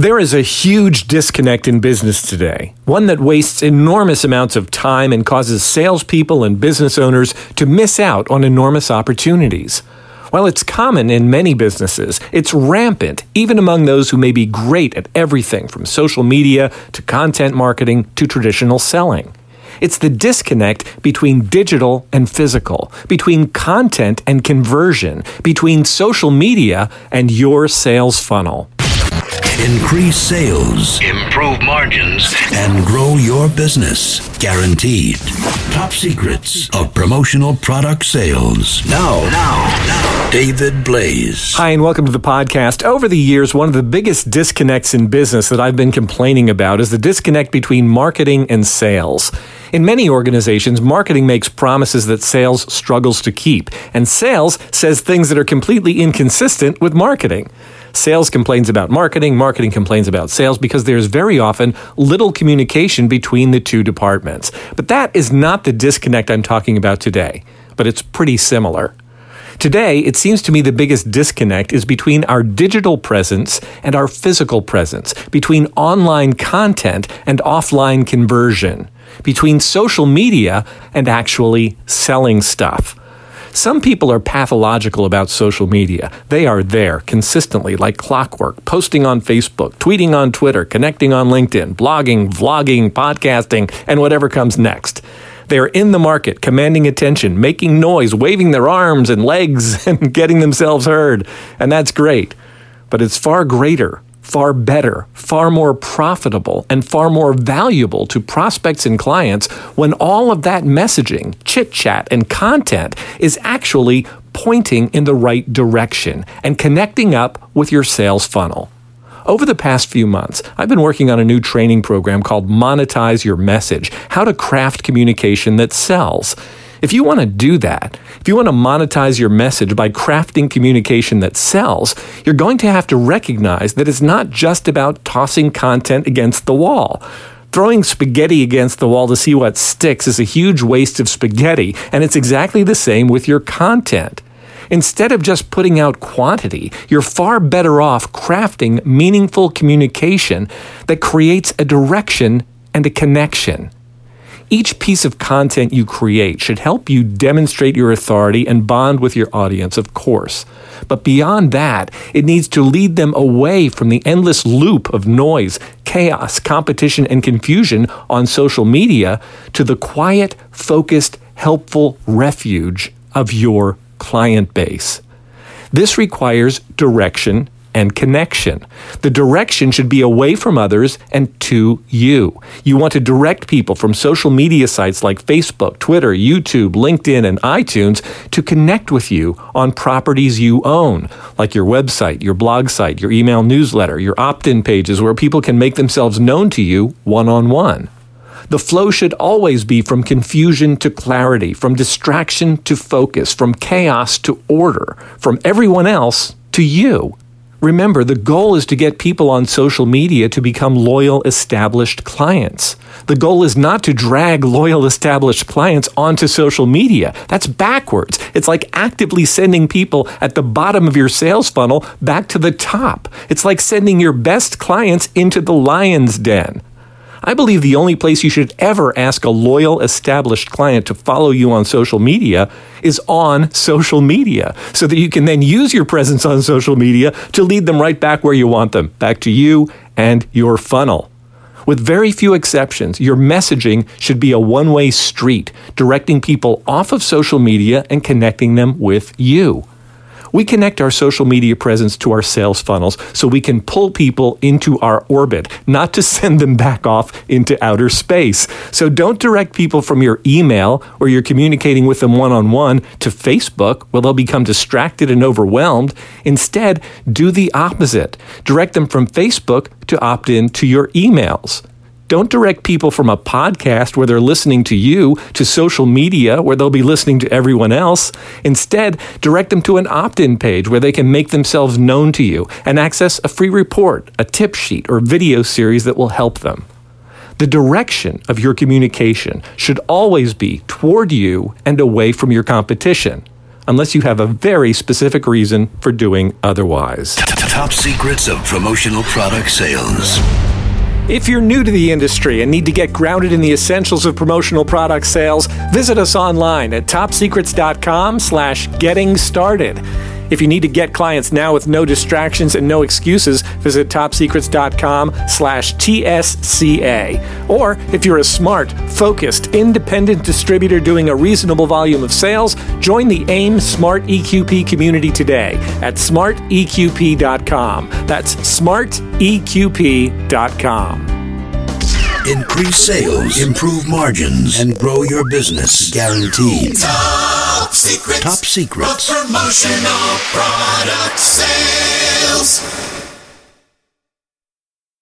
There is a huge disconnect in business today, one that wastes enormous amounts of time and causes salespeople and business owners to miss out on enormous opportunities. While it's common in many businesses, it's rampant even among those who may be great at everything from social media to content marketing to traditional selling. It's the disconnect between digital and physical, between content and conversion, between social media and your sales funnel. Increase sales, improve margins, and grow your business. Guaranteed. Top secrets of promotional product sales. Now, now, now, David Blaise. Hi, and welcome to the podcast. Over the years, one of the biggest disconnects in business that I've been complaining about is the disconnect between marketing and sales. In many organizations, marketing makes promises that sales struggles to keep, and sales says things that are completely inconsistent with marketing. Sales complains about marketing, marketing complains about sales because there's very often little communication between the two departments. But that is not the disconnect I'm talking about today, but it's pretty similar. Today, it seems to me the biggest disconnect is between our digital presence and our physical presence, between online content and offline conversion, between social media and actually selling stuff. Some people are pathological about social media. They are there consistently, like clockwork, posting on Facebook, tweeting on Twitter, connecting on LinkedIn, blogging, vlogging, podcasting, and whatever comes next. They are in the market, commanding attention, making noise, waving their arms and legs, and getting themselves heard. And that's great. But it's far greater far better, far more profitable, and far more valuable to prospects and clients when all of that messaging, chit chat, and content is actually pointing in the right direction and connecting up with your sales funnel. Over the past few months, I've been working on a new training program called Monetize Your Message How to Craft Communication That Sells. If you want to do that, if you want to monetize your message by crafting communication that sells, you're going to have to recognize that it's not just about tossing content against the wall. Throwing spaghetti against the wall to see what sticks is a huge waste of spaghetti, and it's exactly the same with your content. Instead of just putting out quantity, you're far better off crafting meaningful communication that creates a direction and a connection. Each piece of content you create should help you demonstrate your authority and bond with your audience, of course. But beyond that, it needs to lead them away from the endless loop of noise, chaos, competition, and confusion on social media to the quiet, focused, helpful refuge of your client base. This requires direction and connection. The direction should be away from others and to you. You want to direct people from social media sites like Facebook, Twitter, YouTube, LinkedIn, and iTunes to connect with you on properties you own, like your website, your blog site, your email newsletter, your opt in pages where people can make themselves known to you one on one. The flow should always be from confusion to clarity, from distraction to focus, from chaos to order, from everyone else to you. Remember, the goal is to get people on social media to become loyal, established clients. The goal is not to drag loyal, established clients onto social media. That's backwards. It's like actively sending people at the bottom of your sales funnel back to the top. It's like sending your best clients into the lion's den. I believe the only place you should ever ask a loyal, established client to follow you on social media is on social media, so that you can then use your presence on social media to lead them right back where you want them, back to you and your funnel. With very few exceptions, your messaging should be a one way street, directing people off of social media and connecting them with you. We connect our social media presence to our sales funnels so we can pull people into our orbit, not to send them back off into outer space. So don't direct people from your email where you're communicating with them one on one to Facebook where they'll become distracted and overwhelmed. Instead, do the opposite. Direct them from Facebook to opt in to your emails. Don't direct people from a podcast where they're listening to you to social media where they'll be listening to everyone else. Instead, direct them to an opt in page where they can make themselves known to you and access a free report, a tip sheet, or video series that will help them. The direction of your communication should always be toward you and away from your competition. unless you have a very specific reason for doing otherwise. Top secrets of promotional product sales. If you're new to the industry and need to get grounded in the essentials of promotional product sales, visit us online at topsecrets.com slash getting started. If you need to get clients now with no distractions and no excuses, visit topsecrets.com slash TSCA. Or if you're a smart, focused, independent distributor doing a reasonable volume of sales, join the AIM Smart EQP community today at smarteqp.com. That's smarteqp.com. Increase sales, improve margins, and grow your business. Guaranteed. Top secrets. Top secrets. Of promotional product sales.